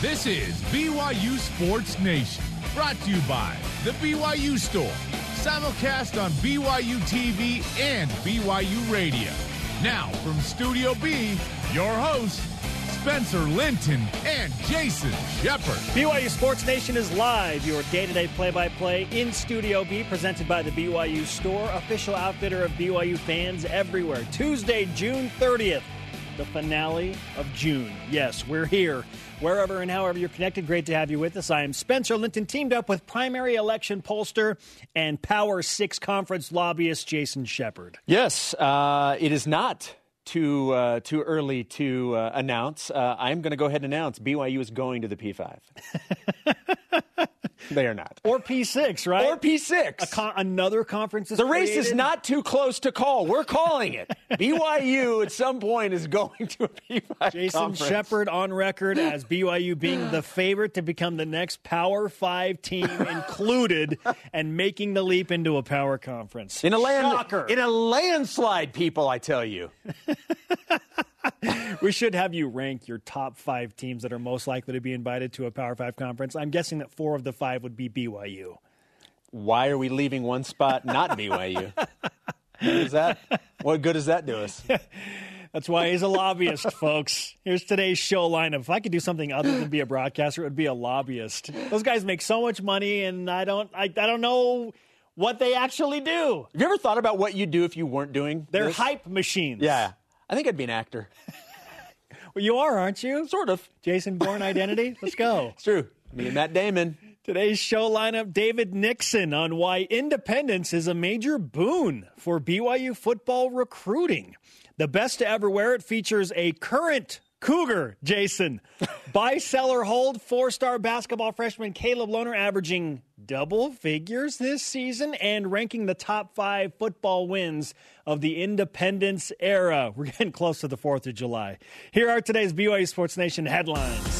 This is BYU Sports Nation, brought to you by The BYU Store, simulcast on BYU TV and BYU Radio. Now, from Studio B, your hosts, Spencer Linton and Jason Shepherd. BYU Sports Nation is live, your day to day play by play in Studio B, presented by the BYU Store, official outfitter of BYU fans everywhere. Tuesday, June 30th, the finale of June. Yes, we're here. Wherever and however you're connected, great to have you with us. I am Spencer Linton, teamed up with primary election pollster and Power Six conference lobbyist Jason Shepherd. Yes, uh, it is not too uh, too early to uh, announce. Uh, I'm going to go ahead and announce BYU is going to the P5. they are not. Or P6, right? Or P6. Con- another conference is The race created? is not too close to call. We're calling it. BYU at some point is going to a P5 Jason. Shepherd on record as BYU being the favorite to become the next Power Five team included and making the leap into a power conference. In a land, Shocker. in a landslide, people, I tell you. we should have you rank your top five teams that are most likely to be invited to a Power Five conference. I'm guessing that four of the five would be BYU. Why are we leaving one spot not BYU? what is that? What good does that do us? That's why he's a lobbyist, folks. Here's today's show lineup. If I could do something other than be a broadcaster, it would be a lobbyist. Those guys make so much money, and I don't, I, I don't know what they actually do. Have you ever thought about what you'd do if you weren't doing? They're this? hype machines. Yeah, I think I'd be an actor. Well, you are, aren't you? Sort of. Jason Bourne identity. Let's go. It's true. Me and Matt Damon. Today's show lineup David Nixon on why independence is a major boon for BYU football recruiting. The best to ever wear it features a current Cougar, Jason. Buy, sell, or hold four star basketball freshman Caleb Lohner averaging double figures this season and ranking the top five football wins of the independence era. We're getting close to the 4th of July. Here are today's BYU Sports Nation headlines.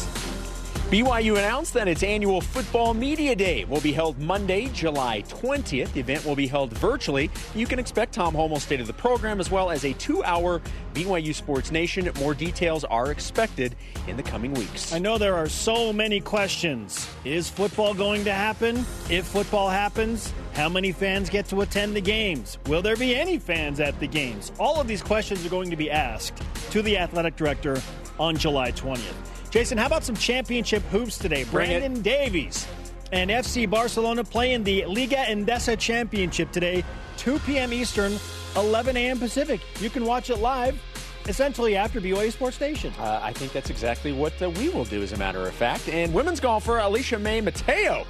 BYU announced that its annual Football Media Day will be held Monday, July 20th. The event will be held virtually. You can expect Tom Holmoe's state of the program as well as a two hour BYU Sports Nation. More details are expected in the coming weeks. I know there are so many questions. Is football going to happen? If football happens, how many fans get to attend the games? Will there be any fans at the games? All of these questions are going to be asked to the athletic director on July 20th. Jason, how about some championship hoops today? Bring it. Brandon Davies and FC Barcelona playing the Liga Endesa Championship today, 2 p.m. Eastern, 11 a.m. Pacific. You can watch it live essentially after BYU Sports Nation. Uh, I think that's exactly what uh, we will do, as a matter of fact. And women's golfer Alicia May Mateo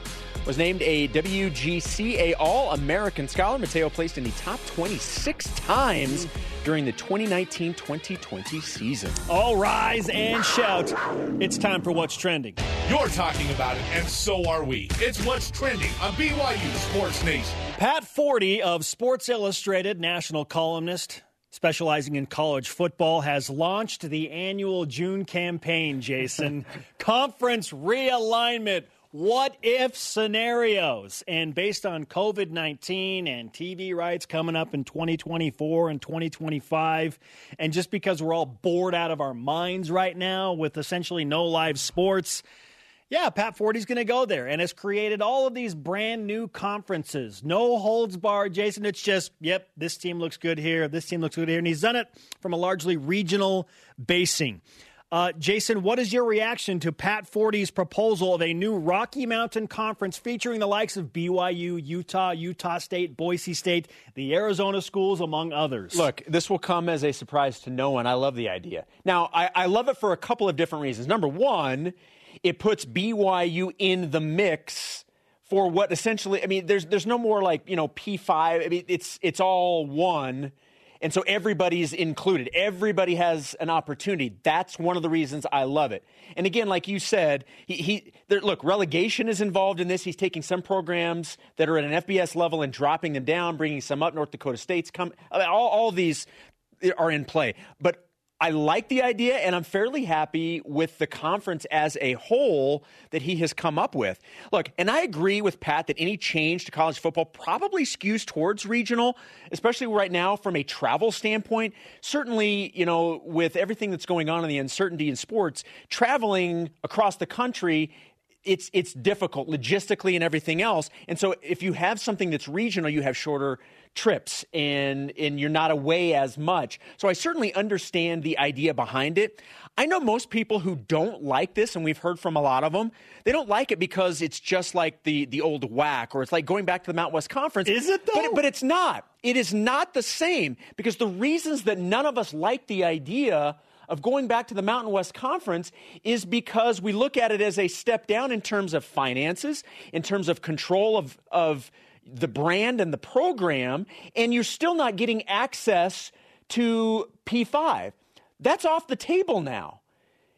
was named a WGCA All American Scholar. Mateo placed in the top 26 times during the 2019 2020 season. All rise and shout. It's time for What's Trending. You're talking about it, and so are we. It's what's trending on BYU Sports Nation. Pat Forde of Sports Illustrated, national columnist specializing in college football, has launched the annual June campaign, Jason. Conference realignment. What if scenarios? And based on COVID 19 and TV rights coming up in 2024 and 2025, and just because we're all bored out of our minds right now with essentially no live sports, yeah, Pat Forde's going to go there and has created all of these brand new conferences. No holds barred, Jason. It's just, yep, this team looks good here, this team looks good here. And he's done it from a largely regional basing. Uh, Jason, what is your reaction to Pat Forde's proposal of a new Rocky Mountain Conference featuring the likes of BYU, Utah, Utah State, Boise State, the Arizona schools, among others? Look, this will come as a surprise to no one. I love the idea. Now, I, I love it for a couple of different reasons. Number one, it puts BYU in the mix for what essentially I mean there's there's no more like, you know, P5. I mean it's it's all one. And so everybody's included. Everybody has an opportunity. That's one of the reasons I love it. And again, like you said, he, he there, look, relegation is involved in this. He's taking some programs that are at an FBS level and dropping them down, bringing some up. North Dakota State's come. All, all these are in play. But I like the idea, and I'm fairly happy with the conference as a whole that he has come up with. Look, and I agree with Pat that any change to college football probably skews towards regional, especially right now from a travel standpoint. Certainly, you know, with everything that's going on and the uncertainty in sports, traveling across the country it's it's difficult logistically and everything else. And so if you have something that's regional, you have shorter trips and and you're not away as much. So I certainly understand the idea behind it. I know most people who don't like this and we've heard from a lot of them. They don't like it because it's just like the the old WAC or it's like going back to the Mount West Conference. Is it though? But, but it's not. It is not the same because the reasons that none of us like the idea of going back to the Mountain West Conference is because we look at it as a step down in terms of finances, in terms of control of, of the brand and the program, and you're still not getting access to P5. That's off the table now.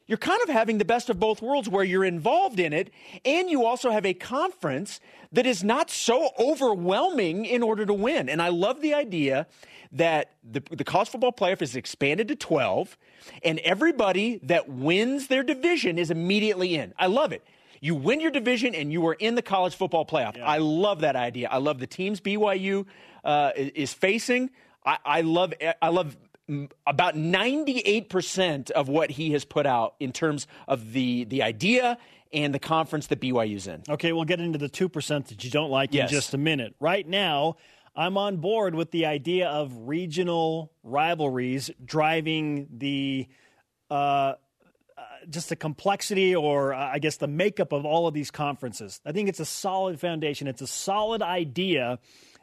You're kind of having the best of both worlds where you're involved in it, and you also have a conference that is not so overwhelming in order to win. And I love the idea that the, the college football playoff is expanded to 12, and everybody that wins their division is immediately in. I love it. You win your division and you are in the college football playoff. Yeah. I love that idea. I love the teams BYU uh, is facing. I, I love I love about 98% of what he has put out in terms of the the idea and the conference that BYU's in. Okay, we'll get into the 2% that you don't like yes. in just a minute. Right now, I'm on board with the idea of regional rivalries driving the uh, just the complexity or uh, I guess the makeup of all of these conferences. I think it's a solid foundation. It's a solid idea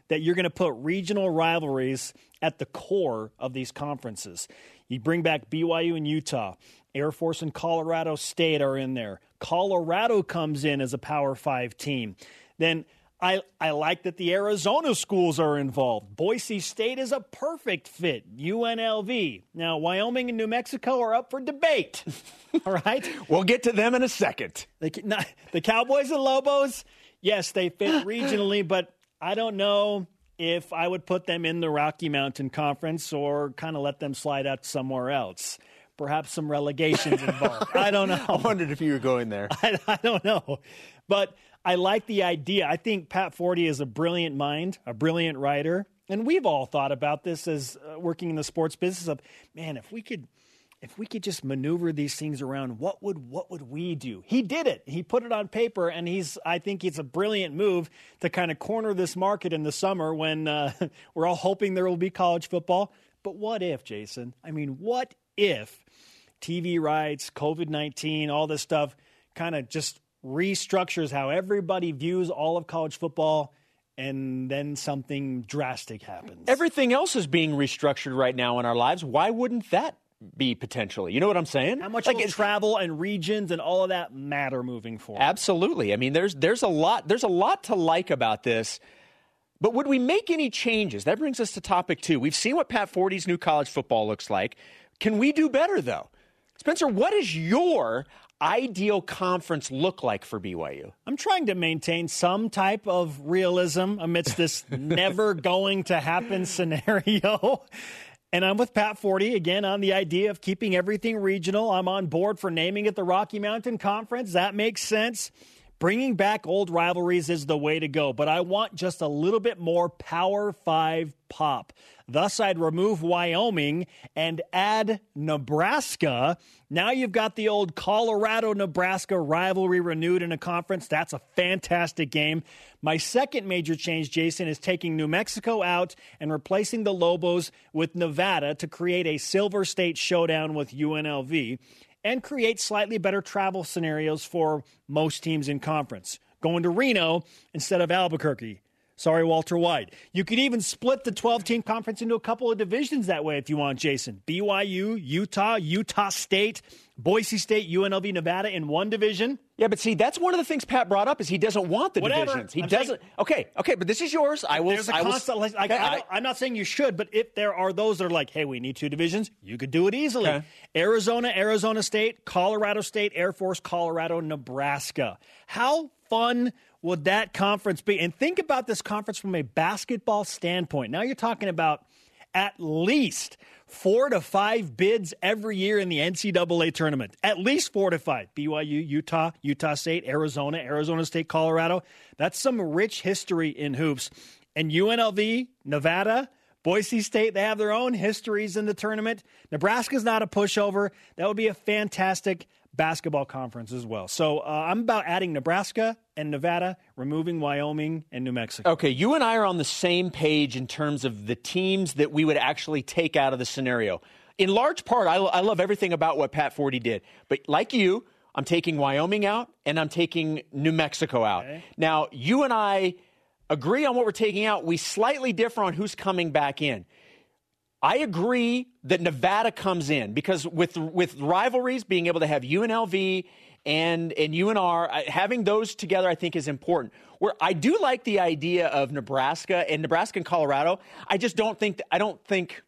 that you're going to put regional rivalries at the core of these conferences. You bring back BYU and Utah. Air Force and Colorado State are in there. Colorado comes in as a Power 5 team. Then I, I like that the Arizona schools are involved. Boise State is a perfect fit. UNLV. Now, Wyoming and New Mexico are up for debate. All right? we'll get to them in a second. The, the Cowboys and Lobos, yes, they fit regionally, but I don't know if I would put them in the Rocky Mountain Conference or kind of let them slide out somewhere else. Perhaps some relegations involved. I don't know. I wondered if you were going there. I, I don't know. But I like the idea. I think Pat Forde is a brilliant mind, a brilliant writer, and we've all thought about this as uh, working in the sports business of, man, if we could if we could just maneuver these things around, what would what would we do? He did it. He put it on paper, and he's. I think it's a brilliant move to kind of corner this market in the summer when uh, we're all hoping there will be college football. But what if, Jason? I mean, what if TV rights, COVID nineteen, all this stuff, kind of just restructures how everybody views all of college football and then something drastic happens. Everything else is being restructured right now in our lives. Why wouldn't that be potentially? You know what I'm saying? How much like travel and regions and all of that matter moving forward? Absolutely. I mean, there's there's a lot there's a lot to like about this. But would we make any changes? That brings us to topic two. We've seen what Pat Forde's new college football looks like. Can we do better though? Spencer, what is your ideal conference look like for BYU? I'm trying to maintain some type of realism amidst this never going to happen scenario. And I'm with Pat Forde again on the idea of keeping everything regional. I'm on board for naming it the Rocky Mountain Conference. That makes sense. Bringing back old rivalries is the way to go, but I want just a little bit more Power Five pop. Thus, I'd remove Wyoming and add Nebraska. Now you've got the old Colorado Nebraska rivalry renewed in a conference. That's a fantastic game. My second major change, Jason, is taking New Mexico out and replacing the Lobos with Nevada to create a Silver State showdown with UNLV and create slightly better travel scenarios for most teams in conference. Going to Reno instead of Albuquerque. Sorry, Walter White. You could even split the 12 team conference into a couple of divisions that way if you want, Jason. BYU, Utah, Utah State, Boise State, UNLV, Nevada in one division. Yeah, but see, that's one of the things Pat brought up is he doesn't want the Whatever. divisions. He I'm doesn't. Saying, okay, okay, but this is yours. I will. There's a I constant. Will, like, I, am not saying you should, but if there are those that are like, "Hey, we need two divisions," you could do it easily. Okay. Arizona, Arizona State, Colorado State, Air Force, Colorado, Nebraska. How fun would that conference be? And think about this conference from a basketball standpoint. Now you're talking about at least four to five bids every year in the NCAA tournament. At least four to five. BYU, Utah, Utah State, Arizona, Arizona State, Colorado. That's some rich history in hoops. And UNLV, Nevada, Boise State, they have their own histories in the tournament. Nebraska's not a pushover. That would be a fantastic basketball conference as well. So uh, I'm about adding Nebraska and Nevada, removing Wyoming and New Mexico. Okay, you and I are on the same page in terms of the teams that we would actually take out of the scenario. In large part, I, I love everything about what Pat Forde did. But like you, I'm taking Wyoming out and I'm taking New Mexico out. Okay. Now, you and I agree on what we're taking out. We slightly differ on who's coming back in. I agree that Nevada comes in because with with rivalries, being able to have UNLV and and UNR having those together, I think is important. Where I do like the idea of Nebraska and Nebraska and Colorado, I just don't think I don't think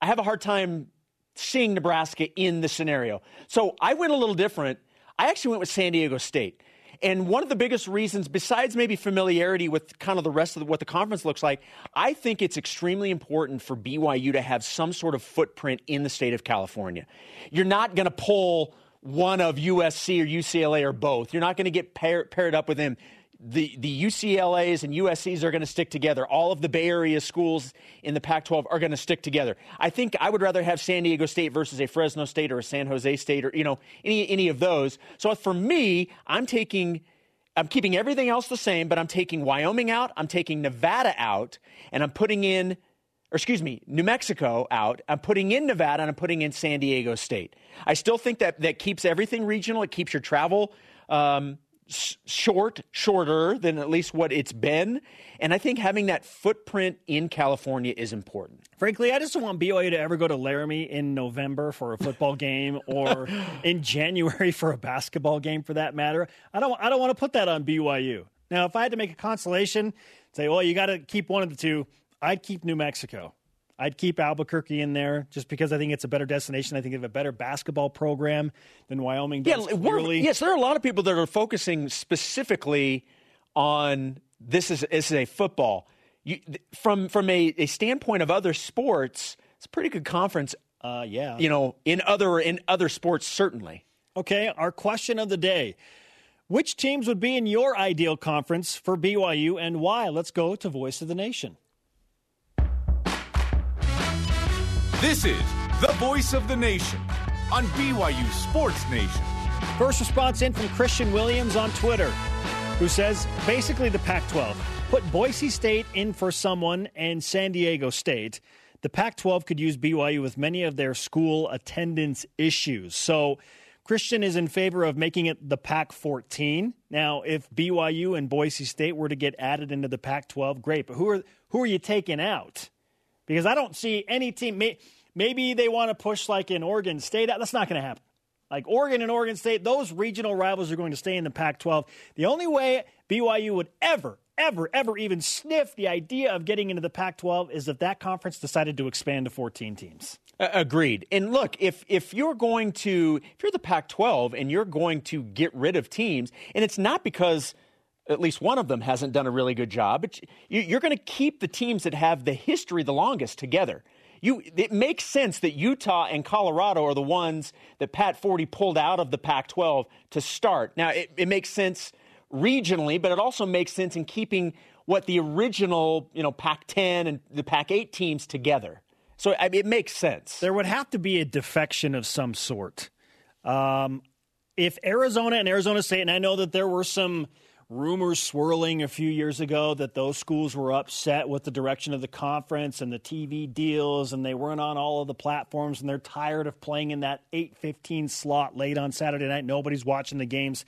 I have a hard time seeing Nebraska in the scenario. So I went a little different. I actually went with San Diego State. And one of the biggest reasons, besides maybe familiarity with kind of the rest of the, what the conference looks like, I think it's extremely important for BYU to have some sort of footprint in the state of California. You're not going to pull one of USC or UCLA or both. You're not going to get pair, paired up with them the, the UCLAs and USCs are going to stick together. All of the Bay Area schools in the Pac 12 are going to stick together. I think I would rather have San Diego State versus a Fresno State or a San Jose State or, you know, any, any of those. So for me, I'm taking. I'm keeping everything else the same, but I'm taking Wyoming out, I'm taking Nevada out, and I'm putting in, or excuse me, New Mexico out. I'm putting in Nevada and I'm putting in San Diego State. I still think that that keeps everything regional. It keeps your travel um, short, shorter than at least what it's been. And I think having that footprint in California is important. Frankly, I just don't want BYU to ever go to Laramie in November for a football game or in January for a basketball game for that matter. I don't I don't want to put that on BYU. Now, if I had to make a consolation, say, well, you got to keep one of the two, I'd keep New Mexico. I'd keep Albuquerque in there just because I think it's a better destination. I think they have a better basketball program than Wyoming does. Yeah, clearly. yes, there are a lot of people that are focusing specifically on this is this is a football. You, from from a, a standpoint of other sports, it's a pretty good conference. Uh, yeah, you know, in other in other sports, certainly. Okay, our question of the day. Which teams would be in your ideal conference for BYU and why? Let's go to Voice of the Nation. This is the voice of the nation on BYU Sports Nation. First response in from Christian Williams on Twitter, who says basically the Pac 12 put Boise State in for someone and San Diego State. The Pac 12 could use BYU with many of their school attendance issues. So, Christian is in favor of making it the Pac 14. Now, if BYU and Boise State were to get added into the Pac 12, great. But who are, who are you taking out? Because I don't see any team. May, maybe they want to push like in Oregon State. That's not going to happen. Like Oregon and Oregon State, those regional rivals are going to stay in the Pac 12. The only way BYU would ever, ever, ever even sniff the idea of getting into the Pac 12 is if that conference decided to expand to 14 teams. Agreed. And look, if if you're going to if you're the Pac-12 and you're going to get rid of teams, and it's not because at least one of them hasn't done a really good job. But you're going to keep the teams that have the history the longest together. You, it makes sense that Utah and Colorado are the ones that Pat Forde pulled out of the Pac 12 to start. Now, it, it makes sense regionally, but it also makes sense in keeping what the original, you know, Pac 10 and the Pac 8 teams together. So I mean, it makes sense. There would have to be a defection of some sort. Um, if Arizona and Arizona State, and I know that there were some rumors swirling a few years ago that those schools were upset with the direction of the conference and the TV deals and they weren't on all of the platforms and they're tired of playing in that 8:15 slot late on Saturday night. Nobody's watching the games.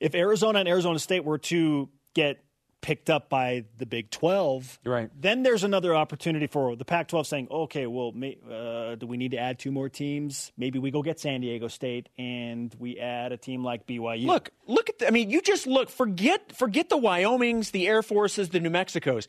If Arizona and Arizona State were to get picked up by the Big 12, right. then there's another opportunity for the Pac 12 saying, okay, well, may, uh, do we need to add two more teams? Maybe we go get San Diego State and we add a team like BYU. Look, look at, the, I mean, you just look, forget, forget the Wyomings, the Air Forces, the New Mexicos.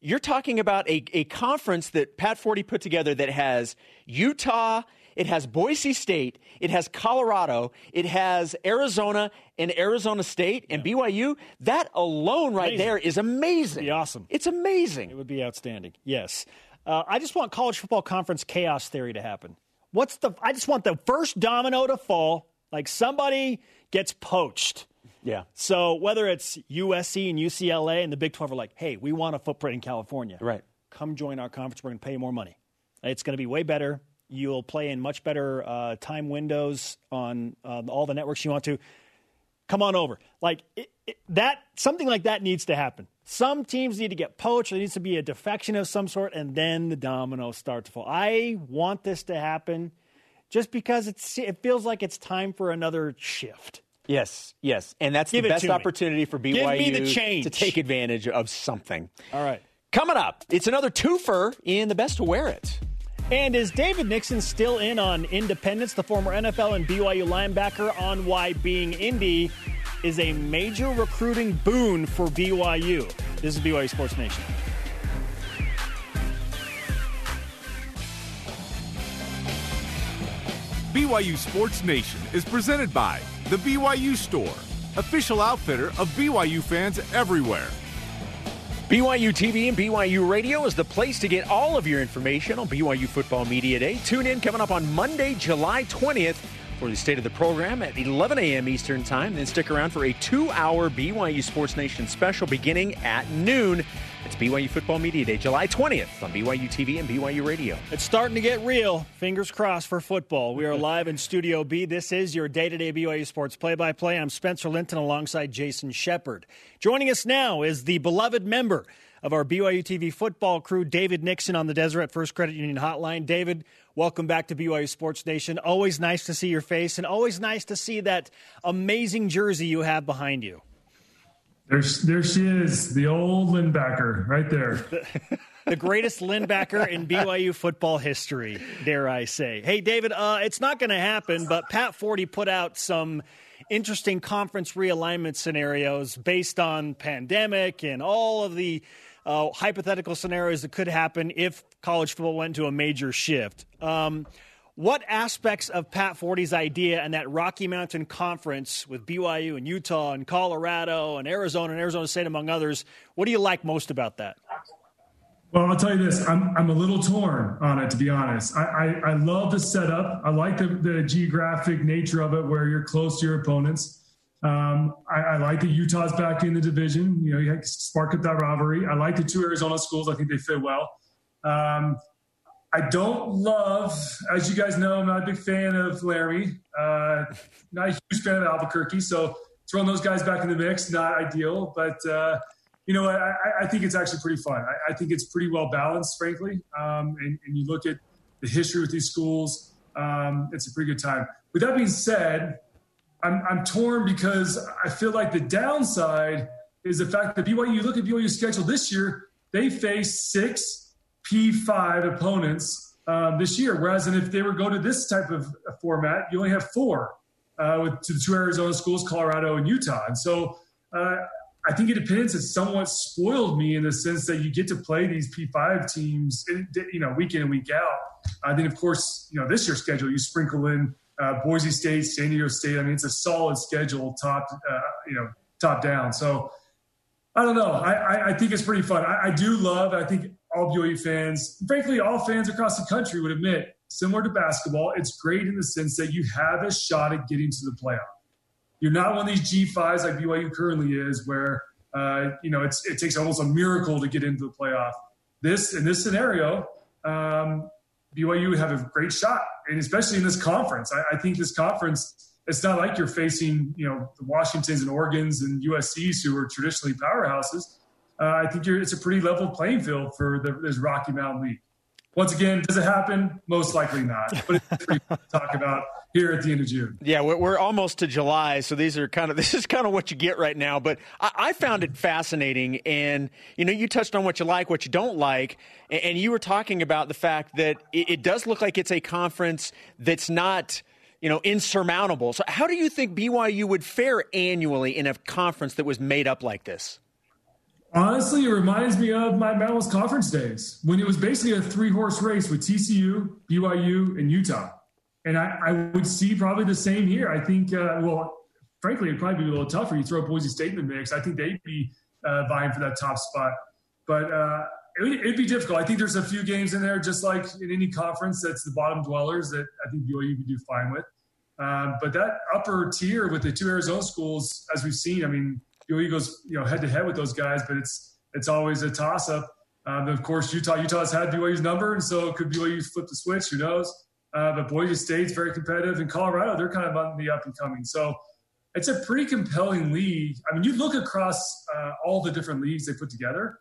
You're talking about a, a conference that Pat Forde put together that has Utah it has Boise State, it has Colorado, it has Arizona and Arizona State and yeah. BYU. That alone right amazing. there is amazing. It'd be awesome. It's amazing. It would be outstanding. Yes. Uh, I just want college football conference chaos theory to happen. What's the? I just want the first domino to fall. Like somebody gets poached. Yeah. So whether it's USC and UCLA and the Big 12 are like, hey, we want a footprint in California. Right. Come join our conference. We're going to pay you more money. It's going to be way better. You'll play in much better uh, time windows on uh, all the networks you want to. Come on over. Like it, it, that, something like that needs to happen. Some teams need to get poached. There needs to be a defection of some sort, and then the dominoes start to fall. I want this to happen just because it's, it feels like it's time for another shift. Yes, yes. And that's Give the best opportunity for BYU the change. to take advantage of something. All right. Coming up, it's another twofer in the best to wear it. And is David Nixon still in on independence, the former NFL and BYU linebacker, on why being Indy is a major recruiting boon for BYU? This is BYU Sports Nation. BYU Sports Nation is presented by The BYU Store, official outfitter of BYU fans everywhere. BYU TV and BYU Radio is the place to get all of your information on BYU Football Media Day. Tune in coming up on Monday, July 20th for the state of the program at 11 a.m. Eastern Time. Then stick around for a two hour BYU Sports Nation special beginning at noon. It's BYU Football Media Day, July 20th on BYU TV and BYU Radio. It's starting to get real. Fingers crossed for football. We are live in Studio B. This is your day to day BYU Sports play by play. I'm Spencer Linton alongside Jason Shepherd. Joining us now is the beloved member of our BYU TV football crew, David Nixon, on the Deseret First Credit Union Hotline. David, welcome back to BYU Sports Nation. Always nice to see your face and always nice to see that amazing jersey you have behind you. There's, there she is, the old linebacker, right there. the greatest linebacker in BYU football history, dare I say. Hey, David, uh, it's not going to happen, but Pat Forde put out some interesting conference realignment scenarios based on pandemic and all of the uh, hypothetical scenarios that could happen if college football went to a major shift. Um, what aspects of Pat Forde's idea and that Rocky Mountain Conference with BYU and Utah and Colorado and Arizona and Arizona State, among others, what do you like most about that? Well, I'll tell you this: I'm I'm a little torn on it, to be honest. I I, I love the setup. I like the, the geographic nature of it, where you're close to your opponents. Um, I, I, like that Utah's back in the division. You know, you spark up that rivalry. I like the two Arizona schools. I think they fit well. Um, I don't love, as you guys know, I'm not a big fan of Laramie. Uh, not a huge fan of Albuquerque. So throwing those guys back in the mix, not ideal. But uh, you know, I, I, think it's actually pretty fun. I, I think it's pretty well balanced, frankly. Um, and, and, you look at the history with these schools, um, it's a pretty good time. With that being said, I'm, I'm torn because I feel like the downside is the fact that BYU, you look at BYU's schedule this year, they face six P5 opponents um, this year. Whereas, and if they were go to this type of format, you only have four uh, with the two Arizona schools, Colorado and Utah. And so uh, I think it depends. It's somewhat spoiled me in the sense that you get to play these P5 teams, you know, week in and week out. Uh, then, of course, you know, this year's schedule, you sprinkle in uh, Boise State, San Diego State. I mean, it's a solid schedule, top, uh, you know, top down. So I don't know. I, I, I think it's pretty fun. I, I, do love. I think all BYU fans, frankly, all fans across the country would admit, similar to basketball, it's great in the sense that you have a shot at getting to the playoff. You're not one of these G5s like BYU currently is, where uh, you know it takes almost a miracle to get into the playoff. This in this scenario, um, BYU have a great shot, and especially in this conference. I, I, think this conference, it's not like you're facing you know the Washingtons and Oregon's and USC's who are traditionally powerhouses. Uh, I think it's a pretty level playing field for the, this Rocky Mountain League. Once again, does it happen? Most likely not. But it's pretty to talk about here at the end of June. Yeah, we're, almost to July, so these are kind of this is kind of what you get right now. But I, I found it fascinating, and you know, you touched on what you like, what you don't like, and, and you were talking about the fact that it, it does look like it's a conference that's not you know, insurmountable. So, how do you think BYU would fare annually in a conference that was made up like this? Honestly, it reminds me of my Mountain Conference days when it was basically a three horse race with TCU, BYU, and Utah. And I, I would see probably the same here. I think, uh, well, frankly, it'd probably be a little tougher. You throw Boise State in the mix. I think they'd be uh, vying for that top spot. But uh, it would, it'd be difficult. I think there's a few games in there, just like in any conference, that's the bottom dwellers that I think BYU would do fine with. Um, but that upper tier with the two Arizona schools, as we've seen, I mean, BYU goes you know head to head with those guys, but it's it's always a toss up. Um, of course, Utah Utah's had BYU's number, and so it could BYU flip the switch? Who knows? Uh, but Boise State's very competitive, and Colorado they're kind of on the up and coming. So it's a pretty compelling league. I mean, you look across uh, all the different leagues they put together.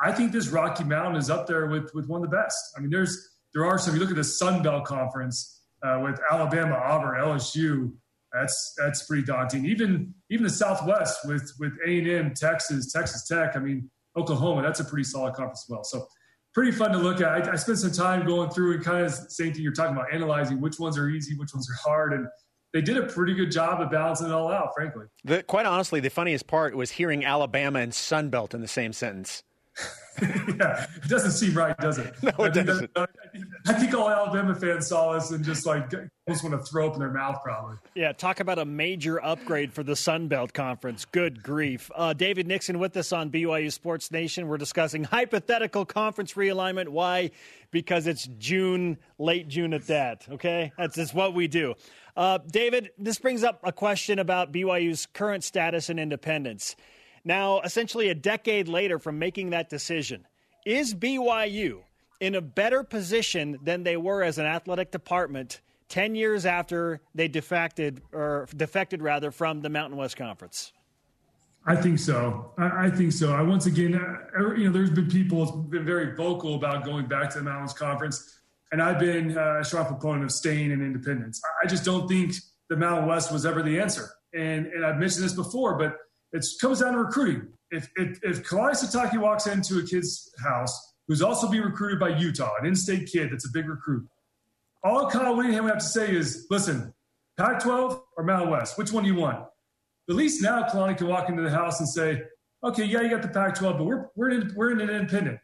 I think this Rocky Mountain is up there with with one of the best. I mean, there's there are some. You look at the Sun Belt Conference uh, with Alabama, Auburn, LSU. That's that's pretty daunting. Even even the Southwest with with A and M, Texas, Texas Tech. I mean, Oklahoma. That's a pretty solid conference as well. So pretty fun to look at. I, I spent some time going through and kind of same thing you're talking about, analyzing which ones are easy, which ones are hard, and they did a pretty good job of balancing it all out, frankly. The, quite honestly, the funniest part was hearing Alabama and Sun Belt in the same sentence. yeah, it doesn't seem right, does it? No, it I doesn't. That, I think all Alabama fans saw us and just like almost want to throw up in their mouth, probably. Yeah, talk about a major upgrade for the Sun Belt Conference. Good grief. Uh, David Nixon with us on BYU Sports Nation. We're discussing hypothetical conference realignment. Why? Because it's June, late June at that. Okay, that's just what we do. Uh, David, this brings up a question about BYU's current status and independence. Now, essentially a decade later from making that decision, is BYU in a better position than they were as an athletic department 10 years after they defected or defected rather from the Mountain West Conference? I think so. I, I think so. I once again, uh, you know, there's been people who've been very vocal about going back to the Mountain West Conference, and I've been uh, a strong proponent of staying in independence. I just don't think the Mountain West was ever the answer. And and I've mentioned this before, but it comes down to recruiting. If, if, if Kalani Sitake walks into a kid's house who's also being recruited by Utah, an in-state kid that's a big recruit, all Kyle Whittingham would have to say is, listen, Pac-12 or Mountain West, which one do you want? At least now Kalani can walk into the house and say, okay, yeah, you got the Pac-12, but we're, we're, in, we're in an independent.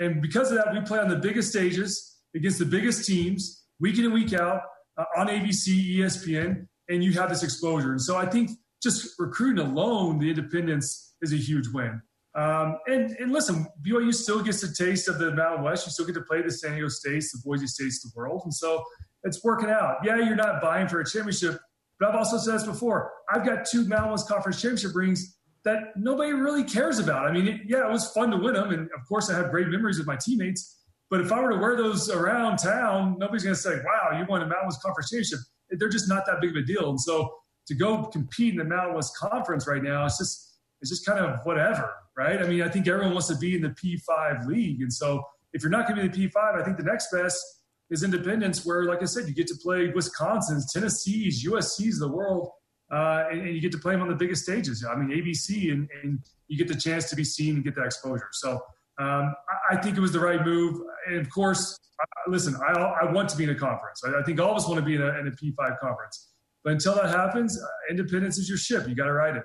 And because of that, we play on the biggest stages against the biggest teams, week in and week out, uh, on ABC, ESPN, and you have this exposure. And so I think – just recruiting alone, the independence is a huge win. Um, and, and listen, BYU still gets a taste of the Mountain West. You still get to play the San Diego States, the Boise States, the world. And so it's working out. Yeah, you're not buying for a championship, but I've also said this before. I've got two Mountain West Conference championship rings that nobody really cares about. I mean, it, yeah, it was fun to win them. And of course, I have great memories with my teammates. But if I were to wear those around town, nobody's going to say, wow, you won a Mountain West Conference championship. They're just not that big of a deal. And so to go compete in the Mountain West Conference right now, it's just it's just kind of whatever, right? I mean, I think everyone wants to be in the P5 league, and so if you're not going to be in the P5, I think the next best is Independence, where, like I said, you get to play Wisconsin's, Tennessee's, USC's, the world, uh, and, and, you get to play them on the biggest stages. I mean, ABC, and, and you get the chance to be seen and get that exposure. So um, I, I, think it was the right move. And of course, I, listen, I, I, want to be in a conference. I, I think all of us want to be in a, in a P5 conference. But until that happens, uh, independence is your ship. You got to ride it.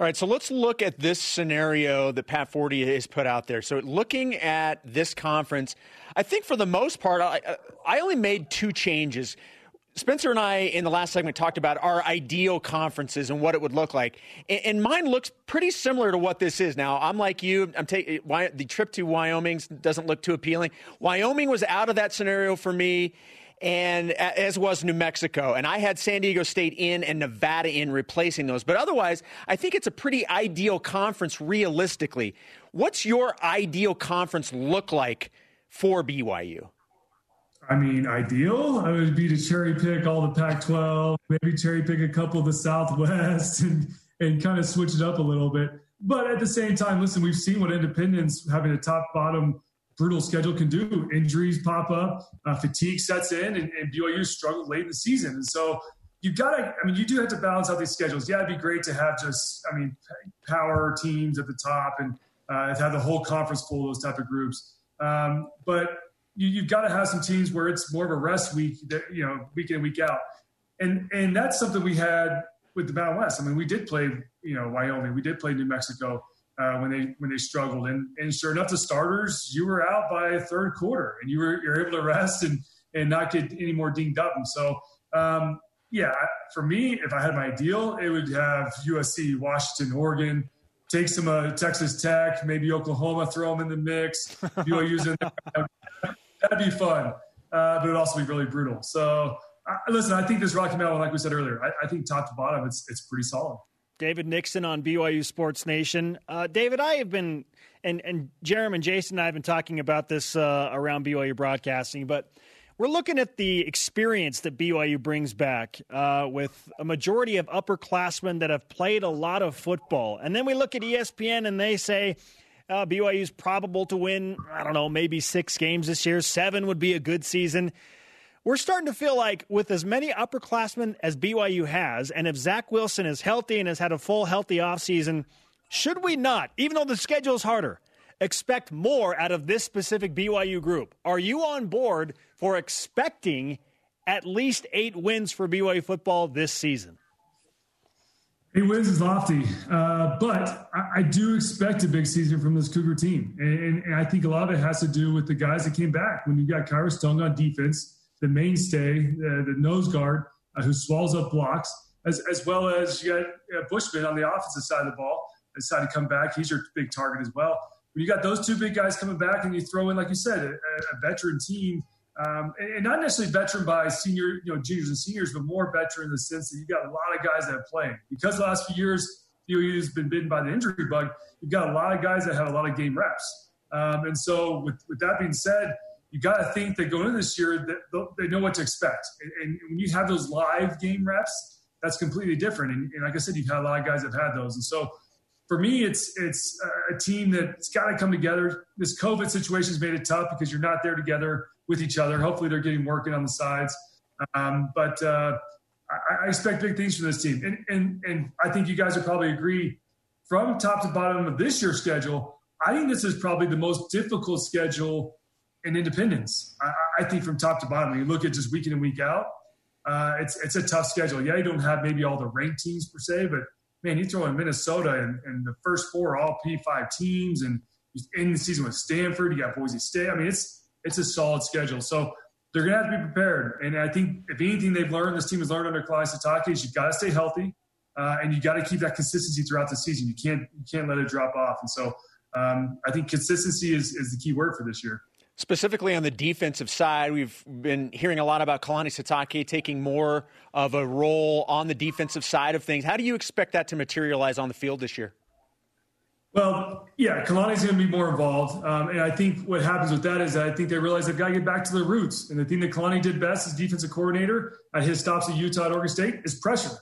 All right, so let's look at this scenario that Pat Forde has put out there. So, looking at this conference, I think for the most part, I, I only made two changes. Spencer and I, in the last segment, talked about our ideal conferences and what it would look like, and mine looks pretty similar to what this is. Now, I'm like you. I'm taking the trip to Wyoming doesn't look too appealing. Wyoming was out of that scenario for me and as was New Mexico. And I had San Diego State in and Nevada in replacing those. But otherwise, I think it's a pretty ideal conference realistically. What's your ideal conference look like for BYU? I mean, ideal. I would be to cherry pick all the Pac-12, maybe cherry pick a couple of the Southwest, and and kind of switch it up a little bit. But at the same time, listen, we've seen what independents having a top bottom brutal schedule can do. Injuries pop up, uh, fatigue sets in, and, and BYU struggled late in the season. And so you've got to, I mean, you do have to balance out these schedules. Yeah, it'd be great to have just, I mean, power teams at the top and uh, have the whole conference full of those type of groups. Um, but you, have got to have some teams where it's more of a rest week, that, you know, week in, week out. And, and that's something we had with the Mountain West. I mean, we did play, you know, Wyoming, we did play New Mexico uh, when they when they struggled. And and sure enough, the starters you were out by third quarter, and you were you're able to rest and and not get any more dinged up. And so um, yeah, for me, if I had my deal, it would have USC, Washington, Oregon, take some uh, Texas Tech, maybe Oklahoma, throw them in the mix. BYU's in there. That'd be fun, uh, but it'd also be really brutal. So, listen, I think this Rocky Mountain, like we said earlier, I, I, think top to bottom, it's it's pretty solid. David Nixon on BYU Sports Nation. Uh, David, I have been, and and Jeremy and Jason and I have been talking about this uh, around BYU broadcasting, but we're looking at the experience that BYU brings back uh, with a majority of upperclassmen that have played a lot of football. And then we look at ESPN and they say uh, BYU is probable to win, I don't know, maybe six games this year. Seven would be a good season. We're starting to feel like with as many upperclassmen as BYU has, and if Zach Wilson is healthy and has had a full healthy offseason, should we not, even though the schedule is harder, expect more out of this specific BYU group? Are you on board for expecting at least eight wins for BYU football this season? Eight wins is lofty, uh, but I, I, do expect a big season from this Cougar team. And, and, I think a lot of it has to do with the guys that came back. When you got Khyiris Tonga on defense, the mainstay, the nose guard uh, who swallows up blocks, as, as well as you got uh, Bushman on the offensive side of the ball, decided to come back. He's your big target as well. When you got those two big guys coming back and you throw in, like you said, a, a veteran team – um, and, not necessarily veteran by senior, you know, juniors and seniors, but more veteran in the sense that you got a lot of guys that have played. Because the last few years, BYU has been bitten by the injury bug, you've got a lot of guys that have a lot of game reps. Um, and so, with, with that being said, you got to think that going into this year, that they know what to expect. And, when you have those live game reps, that's completely different. And, and, like I said, you've had a lot of guys that have had those. And so, for me, it's it's a team that's got to come together. This COVID situation has made it tough because you're not there together with each other. Hopefully, they're getting working on the sides. Um, but uh, I, I, expect big things from this team, and, and and I think you guys would probably agree. From top to bottom of this year's schedule, I think this is probably the most difficult schedule in independence. I, I think from top to bottom, when you look at just week in and week out, uh, it's it's a tough schedule. Yeah, you don't have maybe all the ranked teams per se, but man, you throw in Minnesota and, and the first four all P5 teams, and you end the season with Stanford, you got Boise State. I mean, it's it's a solid schedule. So they're going to have to be prepared. And I think if anything they've learned, this team has learned under Kalani Sitake is you've got to stay healthy uh, and you got to keep that consistency throughout the season. You can't you can't let it drop off. And so um, I think consistency is is the key word for this year. Specifically on the defensive side, we've been hearing a lot about Kalani Sitake taking more of a role on the defensive side of things. How do you expect that to materialize on the field this year? Well, yeah, Kalani's going to be more involved. Um, and I think what happens with that is that I think they realize they've got to get back to their roots. And the thing that Kalani did best as defensive coordinator at his stops at Utah and Oregon State is pressure.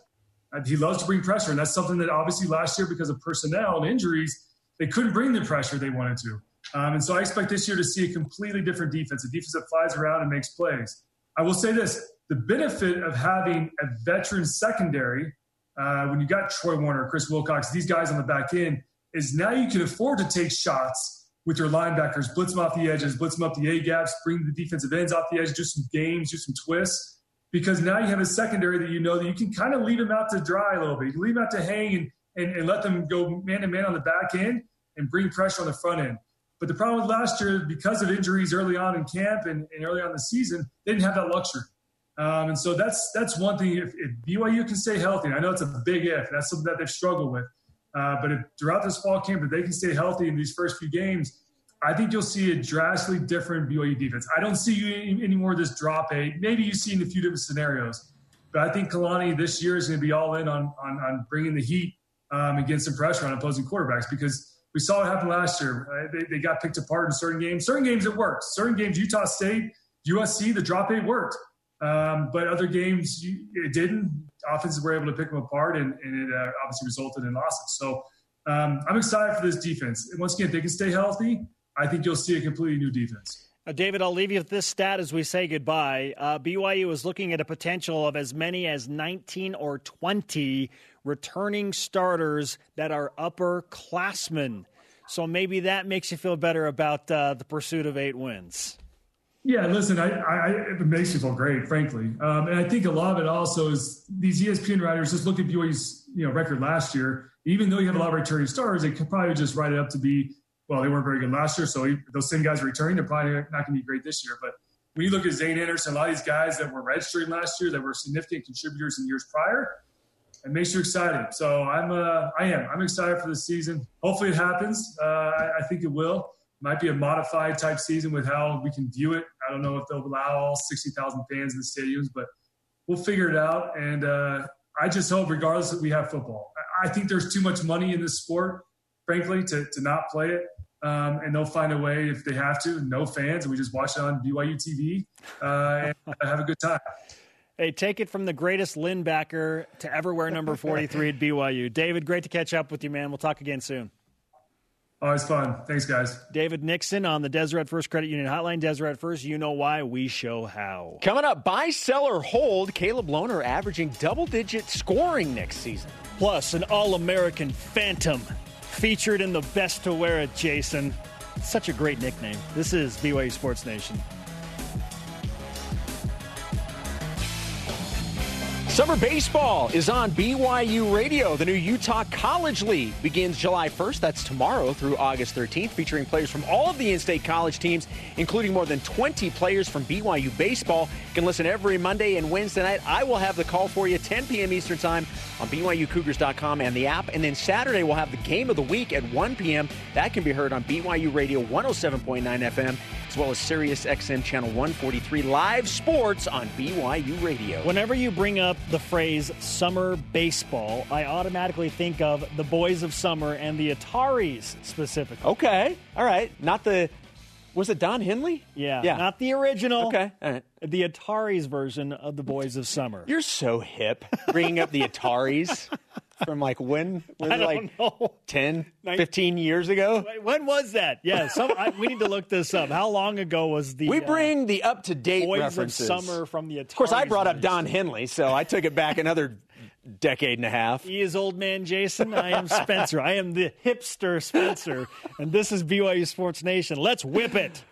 And he loves to bring pressure. And that's something that obviously last year, because of personnel and injuries, they couldn't bring the pressure they wanted to. Um, and so I expect this year to see a completely different defense, a defense that flies around and makes plays. I will say this the benefit of having a veteran secondary, uh, when you got Troy Warner, Chris Wilcox, these guys on the back end, is now you can afford to take shots with your linebackers, blitz them off the edges, blitz them up the A gaps, bring the defensive ends off the edge, do some games, do some twists. Because now you have a secondary that you know that you can kind of leave them out to dry a little bit. You leave them out to hang and, and, and let them go man to man on the back end and bring pressure on the front end. But the problem with last year, because of injuries early on in camp and, and early on the season, they didn't have that luxury. Um, and so that's that's one thing. If, if BYU can stay healthy, I know it's a big if. That's something that they've struggled with. Uh, but if, throughout this fall camp, if they can stay healthy in these first few games, I think you'll see a drastically different BYU defense. I don't see you any, any more of this drop eight. Maybe you see in a few different scenarios, but I think Kalani this year is going to be all in on on, on bringing the heat um, some pressure on opposing quarterbacks because we saw what happened last year. Right? They, they got picked apart in certain games. Certain games it worked. Certain games, Utah State, USC, the drop eight worked. Um, but other games, it didn't. Offenses were able to pick them apart, and, and it uh, obviously resulted in losses. So um, I'm excited for this defense. And once again, they can stay healthy, I think you'll see a completely new defense. Uh, David, I'll leave you with this stat as we say goodbye. Uh, BYU is looking at a potential of as many as 19 or 20 returning starters that are upperclassmen. So maybe that makes you feel better about uh, the pursuit of eight wins. Yeah, listen, I, I, it makes me feel great, frankly, um, and I think a lot of it also is these ESPN writers just look at BYU's you know record last year. Even though you have a lot of returning stars, they could probably just write it up to be well, they weren't very good last year, so those same guys are returning. They're probably not going to be great this year. But when you look at Zane Anderson, a lot of these guys that were registering last year that were significant contributors in years prior, It makes you excited. So I'm, uh, I am. I'm excited for the season. Hopefully it happens. Uh, I, I think it will. Might be a modified type season with how we can view it. I don't know if they'll allow all 60,000 fans in the stadiums, but we'll figure it out. And uh, I just hope, regardless, that we have football. I think there's too much money in this sport, frankly, to, to not play it. Um, and they'll find a way if they have to. No fans, and we just watch it on BYU TV uh, and have a good time. Hey, take it from the greatest linebacker to ever wear number 43 at BYU. David, great to catch up with you, man. We'll talk again soon. Oh, Always fun. Thanks, guys. David Nixon on the Deseret First Credit Union Hotline. Deseret First, you know why, we show how. Coming up, buy, sell, or hold. Caleb Lohner averaging double digit scoring next season. Plus, an All American Phantom featured in the best to wear it, Jason. Such a great nickname. This is BYU Sports Nation. Summer baseball is on BYU Radio. The new Utah College League begins July 1st. That's tomorrow through August 13th, featuring players from all of the in state college teams, including more than 20 players from BYU Baseball. You can listen every Monday and Wednesday night. I will have the call for you 10 p.m. Eastern Time on BYUCougars.com and the app. And then Saturday, we'll have the game of the week at 1 p.m. That can be heard on BYU Radio 107.9 FM as well as Sirius XM Channel 143 live sports on BYU Radio. Whenever you bring up the phrase summer baseball, I automatically think of the Boys of Summer and the Ataris specifically. Okay. All right. Not the. Was it Don Henley? Yeah. Yeah. Not the original. Okay. All right. The Ataris version of the Boys of Summer. You're so hip bringing up the Ataris. from like when? Was I like know. 10, 15 years ago? When was that? Yeah, some, I, we need to look this up. How long ago was the? We bring uh, the up to date references. Of summer from the. Ataris of course, I brought up Don Henley, so I took it back another decade and a half. He is old man Jason. I am Spencer. I am the hipster Spencer, and this is BYU Sports Nation. Let's whip it.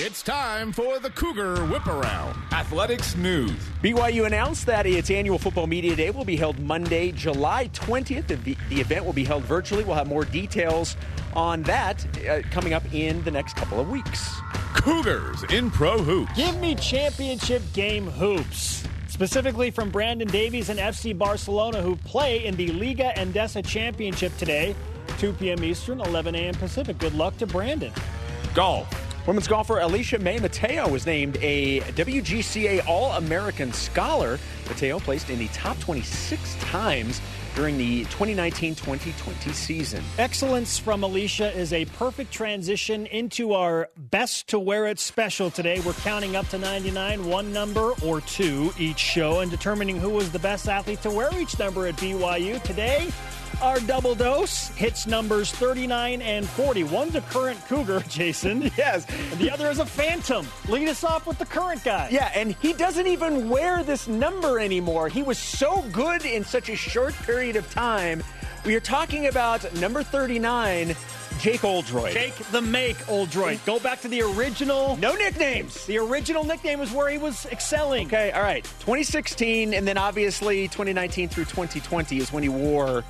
It's time for the Cougar Whip Around Athletics News. BYU announced that its annual Football Media Day will be held Monday, July 20th. The, the event will be held virtually. We'll have more details on that uh, coming up in the next couple of weeks. Cougars in Pro Hoops. Give me championship game hoops. Specifically from Brandon Davies and FC Barcelona, who play in the Liga Endesa Championship today, 2 p.m. Eastern, 11 a.m. Pacific. Good luck to Brandon. Golf. Women's golfer Alicia May Mateo was named a WGCA All American Scholar. Mateo placed in the top 26 times during the 2019 2020 season. Excellence from Alicia is a perfect transition into our best to wear it special today. We're counting up to 99, one number or two each show, and determining who was the best athlete to wear each number at BYU. Today, our double dose hits numbers 39 and 40. One's a current Cougar, Jason. Yes. And the other is a Phantom. Lead us off with the current guy. Yeah, and he doesn't even wear this number anymore. He was so good in such a short period of time. We are talking about number 39. Jake Oldroyd. Jake the Make Oldroyd. Go back to the original. No nicknames. The original nickname was where he was excelling. Okay, all right. 2016, and then obviously 2019 through 2020 is when he wore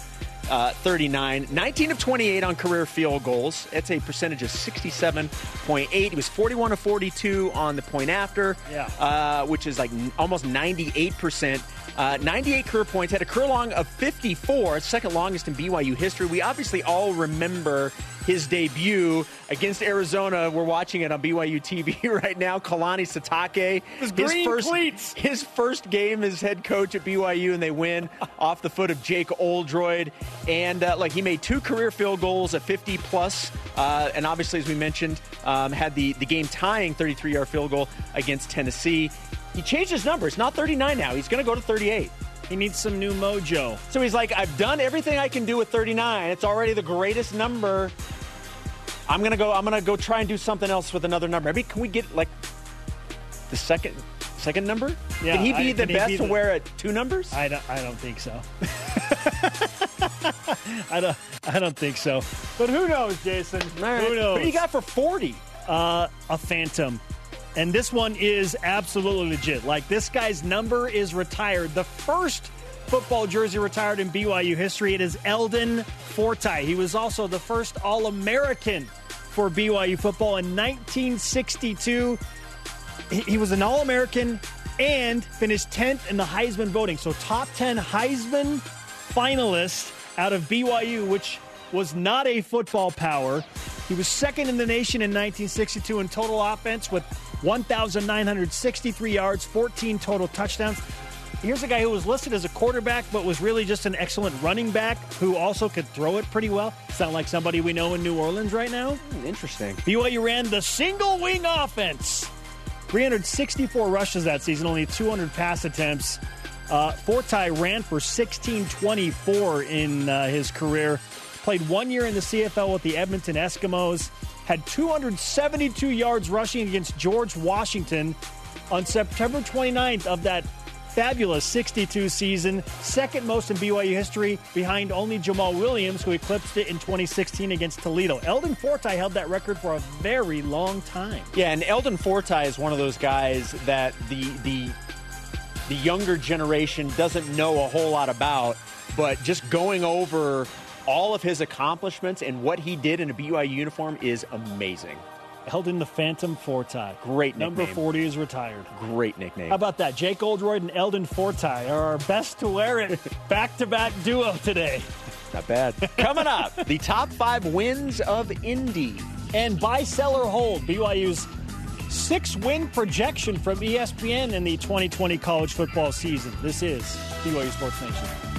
uh, 39, 19 of 28 on career field goals. It's a percentage of 67.8. He was 41 of 42 on the point after, yeah. uh, which is like almost 98%. Uh, 98 career points, had a career long of 54, second longest in BYU history. We obviously all remember his debut against Arizona. We're watching it on BYU TV right now. Kalani Sitake, his, his first cleats. his first game as head coach at BYU, and they win off the foot of Jake Oldroyd. And uh, like he made two career field goals at 50 plus, uh, and obviously, as we mentioned, um, had the the game tying 33 yard field goal against Tennessee. He changed his number. It's not 39 now. He's going to go to 38. He needs some new mojo. So he's like, I've done everything I can do with 39. It's already the greatest number. I'm gonna go. I'm gonna go try and do something else with another number. Maybe can we get like the second second number? Yeah, can he be I, the best be to wear at two numbers? I don't. I don't think so. I don't. I don't think so. But who knows, Jason? Right. Who knows? What do you got for 40? Uh, a Phantom. And this one is absolutely legit. Like, this guy's number is retired. The first football jersey retired in BYU history. It is Eldon Fortie. He was also the first All American for BYU football in 1962. He was an All American and finished 10th in the Heisman voting. So, top 10 Heisman finalist out of BYU, which was not a football power. He was second in the nation in 1962 in total offense with 1,963 yards, 14 total touchdowns. Here's a guy who was listed as a quarterback, but was really just an excellent running back who also could throw it pretty well. Sound like somebody we know in New Orleans right now? Hmm, interesting. BYU ran the single wing offense. 364 rushes that season, only 200 pass attempts. Uh, Fortie ran for 1624 in uh, his career. Played one year in the CFL with the Edmonton Eskimos. Had 272 yards rushing against George Washington on September 29th of that fabulous 62 season, second most in BYU history, behind only Jamaal Williams, who eclipsed it in 2016 against Toledo. Eldon Fortie held that record for a very long time. Yeah, and Eldon Fortie is one of those guys that the the the younger generation doesn't know a whole lot about, but just going over all of his accomplishments and what he did in a BYU uniform is amazing. Eldon the Phantom Fortie. Great Number 40 is retired. Great nickname. How about that? Jake Oldroyd and Eldon Fortie are our best to wear it back to back duo today. Not bad. Coming up, the top five wins of Indy. And buy, sell, or hold BYU's six win projection from ESPN in the 2020 college football season. This is BYU Sports Nation.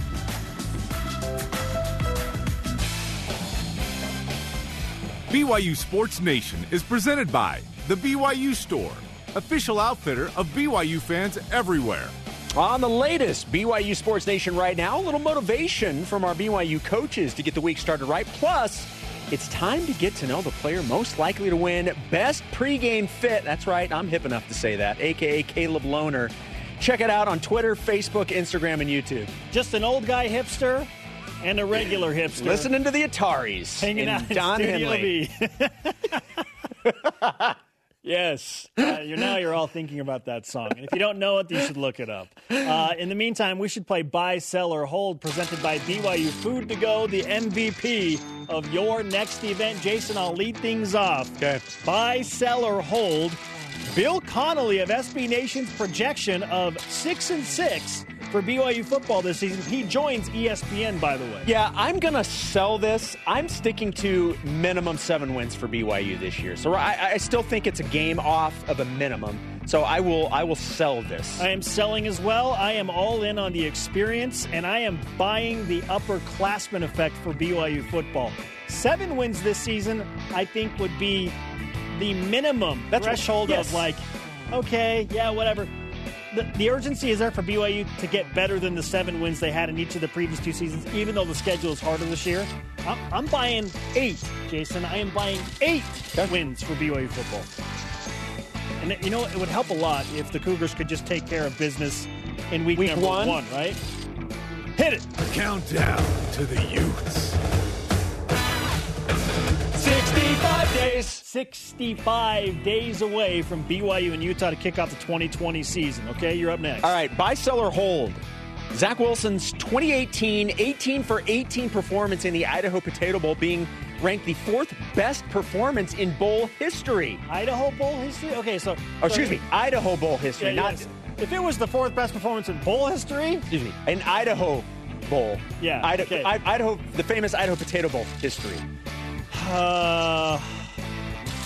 BYU Sports Nation is presented by The BYU Store, official outfitter of BYU fans everywhere. On the latest BYU Sports Nation right now, a little motivation from our BYU coaches to get the week started right. Plus, it's time to get to know the player most likely to win Best Pregame Fit. That's right, I'm hip enough to say that, aka Caleb Lohner. Check it out on Twitter, Facebook, Instagram, and YouTube. Just an old guy hipster and a regular hipster. Listening to the Ataris hanging and out in Don Studio Henley. B. yes, uh, you're now you're all thinking about that song, and if you don't know it, you should look it up. Uh, in the meantime, we should play Buy, Sell, or Hold, presented by BYU Food to Go, the MVP of your next event. Jason, I'll lead things off. Okay. Buy, Sell, or Hold. Bill Connelly of SB Nation's projection of six and six for BYU football this season. He joins ESPN, by the way. Yeah, I'm going to sell this. I'm sticking to minimum seven wins for BYU this year. So I, I still think it's a game off of a minimum. So I will I will sell this. I am selling as well. I am all in on the experience, and I am buying the upperclassman effect for BYU football. Seven wins this season, I think, would be the minimum That's what- threshold yes. of like, okay, yeah, whatever. The, the urgency is there for BYU to get better than the seven wins they had in each of the previous two seasons, even though the schedule is harder this year. I'm, I'm buying eight, Jason. I am buying eight wins for BYU football. And you know, it would help a lot if the Cougars could just take care of business in week, Week number one? right? Hit it. Countdown to the Utes. 65 days. 65 days away from BYU and Utah to kick off the 2020 season. Okay, you're up next. All right, buy, sell, or hold. Zach Wilson's 2018 18 for 18 performance in the Idaho Potato Bowl being ranked the fourth best performance in bowl history. Idaho Bowl history? Okay, so. Oh, excuse me, Idaho Bowl history, Yeah, not yes. If it was the fourth best performance in bowl history, excuse me, an Idaho Bowl. Yeah, Ida- okay. I- Idaho, the famous Idaho Potato Bowl history. uh.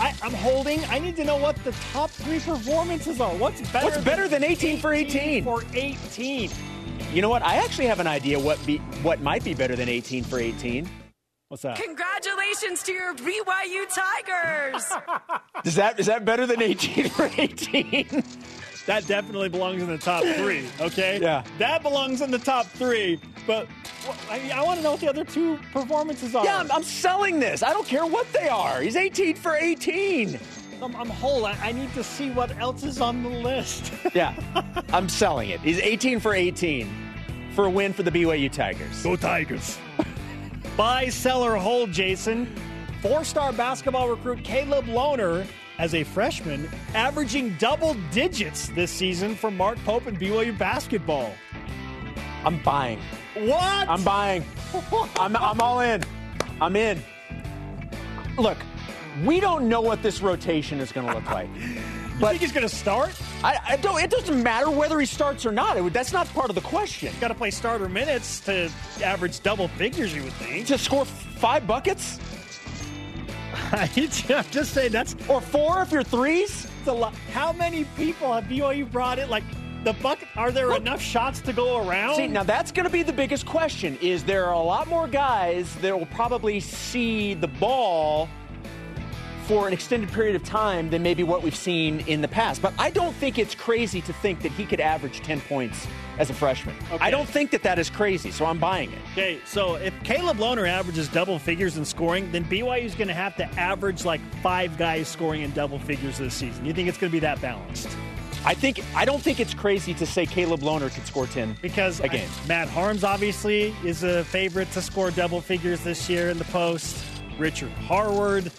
I, I'm holding. I need to know what the top three performances are. What's better? What's better than 18 for 18? For 18. You know what? I actually have an idea what be what might be better than 18 for 18. What's that? Congratulations to your BYU Tigers! Is that is that better than 18 for 18? That definitely belongs in the top three. Okay. Yeah. That belongs in the top three. But well, I, I want to know what the other two performances are. yeah, I'm, I'm selling this. I don't care what they are. He's 18 for 18. I'm, I'm whole. I, I need to see what else is on the list. Yeah, I'm selling it. He's 18 for 18 for a win for the BYU Tigers. Go Tigers. Buy, sell, or hold, Jason. Four star basketball recruit Caleb Lohner, as a freshman, averaging double digits this season for Mark Pope and BYU basketball. I'm buying. What? I'm buying. I'm, I'm all in. I'm in. Look, we don't know what this rotation is going to look like. You think he's going to start? I, I, don't. It doesn't matter whether he starts or not. It, that's not part of the question. Got to play starter minutes to average double figures. You would think to score five buckets. I'm just saying that's or four if you're threes. It's a lot. How many people have BYU brought in? Like the bucket. Are there enough shots to go around? See, now that's going to be the biggest question. Is there are a lot more guys that will probably see the ball for an extended period of time than maybe what we've seen in the past. But I don't think it's crazy to think that he could average 10 points as a freshman. Okay. I don't think that that is crazy, so I'm buying it. Okay, so if Caleb Lohner averages double figures in scoring, then BYU is going to have to average like five guys scoring in double figures this season. You think it's going to be that balanced? I think I don't think it's crazy to say Caleb Lohner could score ten because a game. I, Matt Haarms obviously is a favorite to score double figures this year in the post. Richard Harward,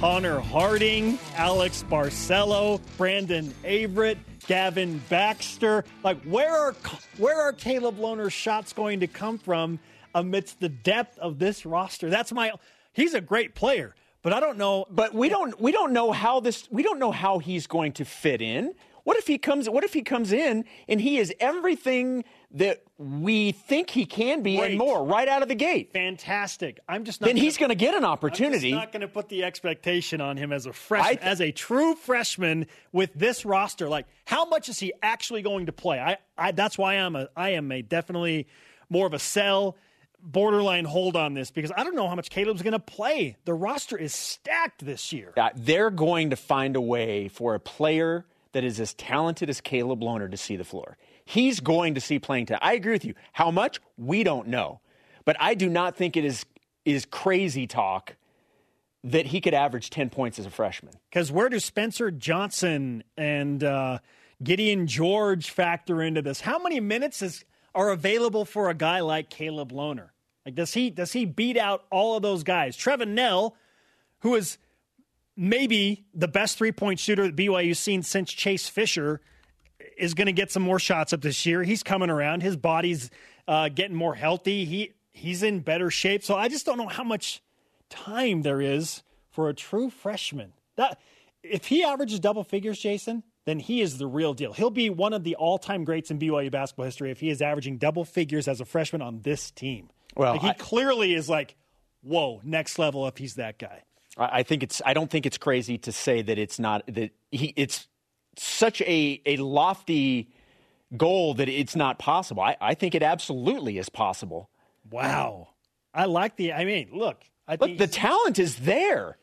Connor Harding, Alex Barcelo, Brandon Averette, Gavin Baxter. Like, where are where are Caleb Lohner's shots going to come from amidst the depth of this roster? That's my. He's a great player, but I don't know. But we don't we don't know how this we don't know how he's going to fit in. What if he comes? What if he comes in and he is everything that we think he can be Great. and more right out of the gate. Fantastic. I'm just not then gonna, he's going to get an opportunity. I'm not going to put the expectation on him as a freshman, th- as a true freshman with this roster. Like, how much is he actually going to play? I, I that's why I'm a I am a definitely more of a sell borderline hold on this because I don't know how much Caleb's going to play. The roster is stacked this year. Yeah, they're going to find a way for a player that is as talented as Caleb Lohner to see the floor. He's going to see playing time. I agree with you. How much? We don't know. But I do not think it is is crazy talk that he could average 10 points as a freshman. Because where do Spencer Johnson and uh, Gideon George factor into this? How many minutes is, are available for a guy like Caleb Lohner? Like, does he does he beat out all of those guys? Trevin Knell, who is maybe the best three point shooter that BYU's seen since Chase Fischer, is going to get some more shots up this year. He's coming around. His body's uh, getting more healthy. He he's in better shape. So I just don't know how much time there is for a true freshman. That if he averages double figures, Jason, then he is the real deal. He'll be one of the all-time greats in BYU basketball history if he is averaging double figures as a freshman on this team. Well, like he I, clearly is like, whoa, next level if he's that guy. I think it's. I don't think it's crazy to say that it's not that he. It's such a, a lofty goal that it's not possible. I, I think it absolutely is possible. Wow. I like the, I mean, look. I look, the talent is there.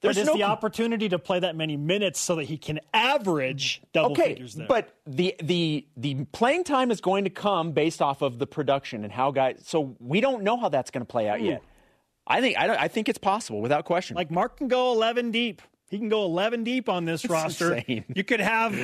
There's no the opportunity to play that many minutes so that he can average double okay, figures there. But the the the playing time is going to come based off of the production and how guys. So we don't know how that's going to play out Ooh. yet. I think I, I think it's possible without question. Like Mark can go 11 deep. He can go 11 deep on this roster. Insane. You could have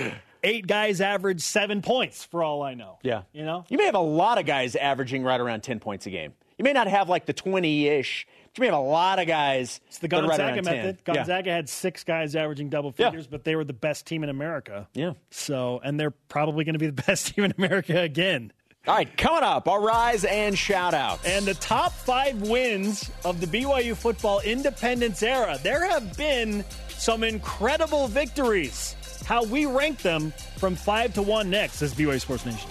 eight guys average seven points for all I know. Yeah. You know? You may have a lot of guys averaging right around 10 points a game. You may not have like the 20 ish, but you may have a lot of guys. It's the Gonzaga right method. 10. Gonzaga yeah. had six guys averaging double figures, yeah. but they were the best team in America. Yeah. So, and they're probably going to be the best team in America again. All right, coming up, our rise and shout out. And the top five wins of the BYU football independence era. There have been some incredible victories. How we rank them from five to one next as BYU Sports Nation.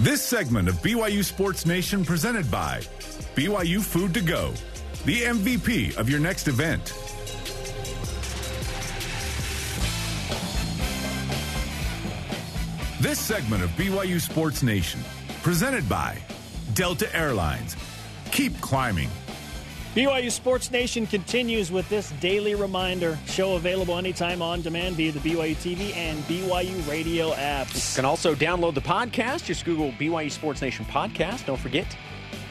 This segment of BYU Sports Nation presented by BYU Food to Go, the MVP of your next event. This segment of BYU Sports Nation, presented by Delta Airlines. Keep climbing. BYU Sports Nation continues with this daily reminder. Show available anytime on demand via the BYU TV and BYU radio apps. You can also download the podcast. Just Google BYU Sports Nation podcast. Don't forget,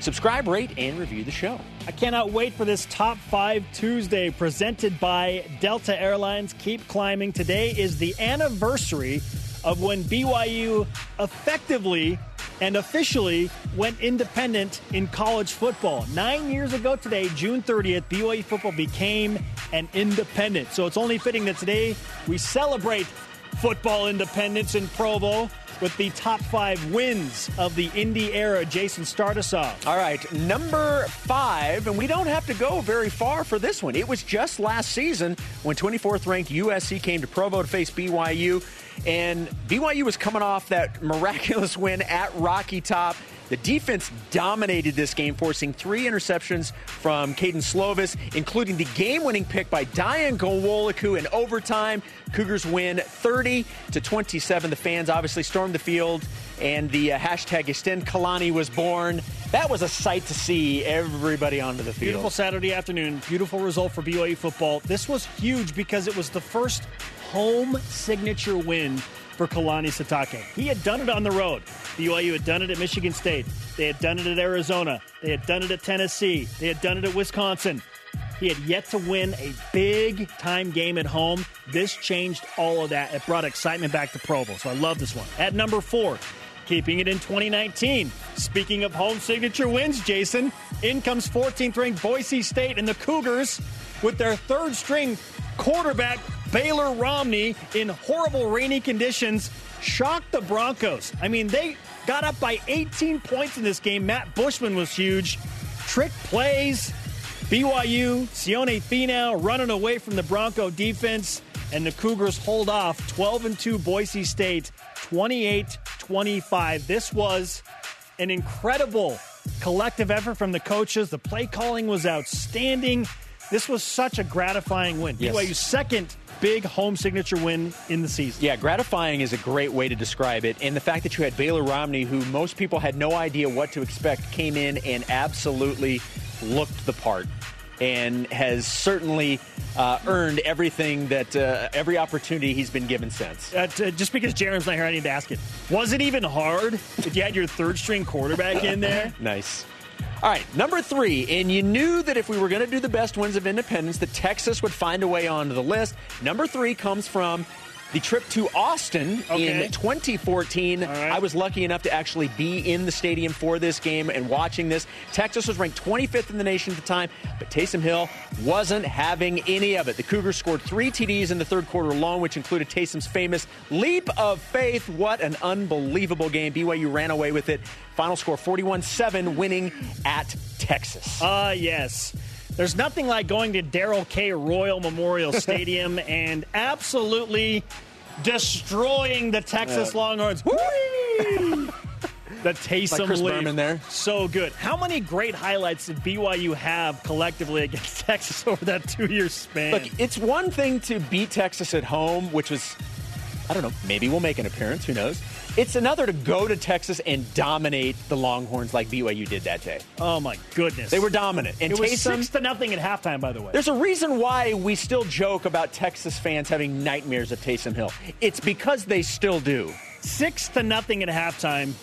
subscribe, rate, and review the show. I cannot wait for this Top 5 Tuesday presented by Delta Airlines. Keep climbing. Today is the anniversary of when BYU effectively and officially went independent in college football. Nine years ago today, June 30th, BYU football became an independent. So it's only fitting that today we celebrate football independence in Provo with the top five wins of the Indy era. Jason, start us off. All right, number five, and we don't have to go very far for this one. It was just last season when 24th ranked USC came to Provo to face BYU, and BYU was coming off that miraculous win at Rocky Top. The defense dominated this game, forcing three interceptions from Kedon Slovis, including the game-winning pick by Dayan Ghanwoloku in overtime. Cougars win 30 to 27. The fans obviously stormed the field, and the uh, hashtag Extend Kalani was born. That was a sight to see everybody onto the field. Beautiful Saturday afternoon. Beautiful result for BYU football. This was huge because it was the first home signature win for Kalani Sitake. He had done it on the road. BYU had done it at Michigan State. They had done it at Arizona. They had done it at Tennessee. They had done it at Wisconsin. He had yet to win a big time game at home. This changed all of that. It brought excitement back to Provo. So I love this one. At number four, keeping it in 2019. Speaking of home signature wins, Jason, in comes 14th ranked Boise State and the Cougars with their third string quarterback Baylor Romney in horrible rainy conditions shocked the Broncos. I mean, they got up by 18 points in this game. Matt Bushman was huge. Trick plays. BYU, Sione Finau running away from the Bronco defense, and the Cougars hold off 12 and 2 Boise State, 28 25. This was an incredible collective effort from the coaches. The play calling was outstanding. This was such a gratifying win. Yes. BYU's second big home signature win in the season. Yeah, gratifying is a great way to describe it. And the fact that you had Baylor Romney, who most people had no idea what to expect, came in and absolutely looked the part and has certainly uh, earned everything that uh, every opportunity he's been given since. Uh, t- just because Jaren's not here, I need to ask it. Was it even hard if you had your third string quarterback in there? nice. All right, number three, and you knew that if we were going to do the best wins of independence, that Texas would find a way onto the list. Number three comes from the trip to Austin Okay. in 2014. right. I was lucky enough to actually be in the stadium for this game and watching this. Texas was ranked 25th in the nation at the time, but Taysom Hill wasn't having any of it. The Cougars scored three TDs in the third quarter alone, which included Taysom's famous leap of faith. What an unbelievable game. BYU ran away with it. Final score 41 7, winning at Texas. Ah, yes. There's nothing like going to Darrell K. Royal Memorial Stadium and absolutely destroying the Texas Longhorns. Whee! The Taysom Like. Berman there. So good. How many great highlights did BYU have collectively against Texas over that two-year span? Look, it's one thing to beat Texas at home, which was, I don't know, maybe we'll make an appearance. Who knows? It's another to go to Texas and dominate the Longhorns like BYU did that day. oh my goodness. They were dominant. And It was Taysom, six to nothing at halftime, by the way. there's a reason why we still joke about Texas fans having nightmares of Taysom Hill. It's because they still do. six to nothing at halftime,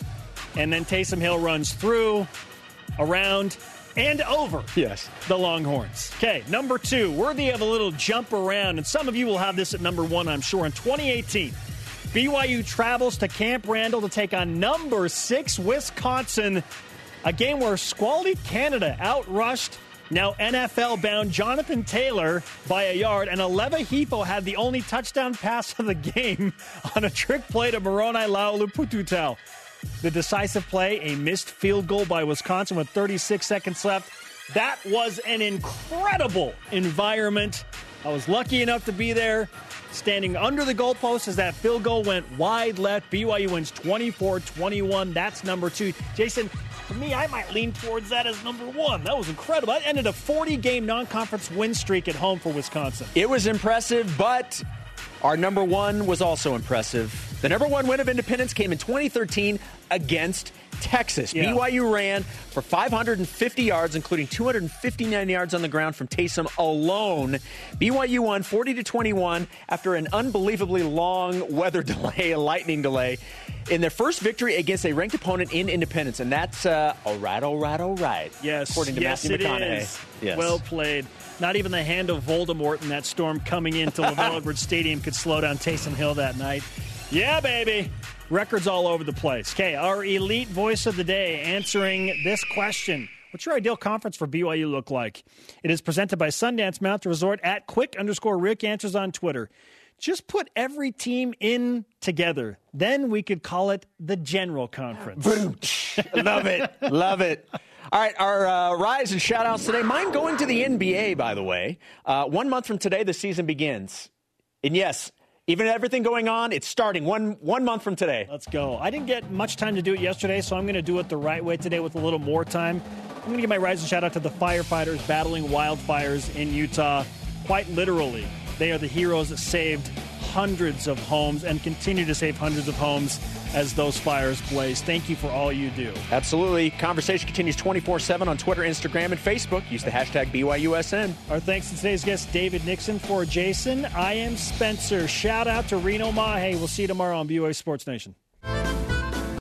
and then Taysom Hill runs through, around, and over. Yes. The Longhorns. Okay, number two, worthy of a little jump around, and some of you will have this at number one, I'm sure. In 2018, BYU travels to Camp Randall to take on number six Wisconsin, a game where Squally Canada outrushed now NFL bound Jonathan Taylor by a yard, and Aleva Hifo had the only touchdown pass of the game on a trick play to Moroni Laulu The decisive play, a missed field goal by Wisconsin with 36 seconds left. That was an incredible environment. I was lucky enough to be there, standing under the goalpost as that field goal went wide left. BYU wins 24 21. That's number two. Jason, for me, I might lean towards that as number one. That was incredible. That ended a 40 game non conference win streak at home for Wisconsin. It was impressive, but our number one was also impressive. The number one win of independence came in 2013 against Texas. Yeah. BYU ran for 550 yards, including 259 yards on the ground from Taysom alone. BYU won 40 to 21 after an unbelievably long weather delay, a lightning delay, in their first victory against a ranked opponent in Independence, and that's uh, all right, all right, all right. Yes, according to yes, Matthew McConaughey. is. Yes. Well played. Not even the hand of Voldemort in that storm coming into LaVelle Edwards Stadium could slow down Taysom Hill that night. Yeah, baby. Records all over the place. Okay, our elite voice of the day answering this question. What's your ideal conference for BYU look like? It is presented by Sundance Mountain Resort at quick underscore Rick answers on Twitter. Just put every team in together. Then we could call it the General Conference. Love it. Love it. All right, our uh, rise and shout outs today. Mine going to the NBA, by the way. Uh, one month from today, the season begins. And yes, even everything going on, it's starting one one month from today. Let's go. I didn't get much time to do it yesterday, so I'm going to do it the right way today with a little more time. I'm going to give my rise and shout out to the firefighters battling wildfires in Utah. Quite literally, they are the heroes that saved hundreds of homes and continue to save hundreds of homes as those fires blaze. Thank you for all you do. Absolutely. Conversation continues 24 7 on Twitter, Instagram, and Facebook. Use the hashtag BYUSN. Our thanks to today's guest, David Nixon. For Jason, I am Spencer. Shout out to Reno Mahe. We'll see you tomorrow on BYU Sports Nation.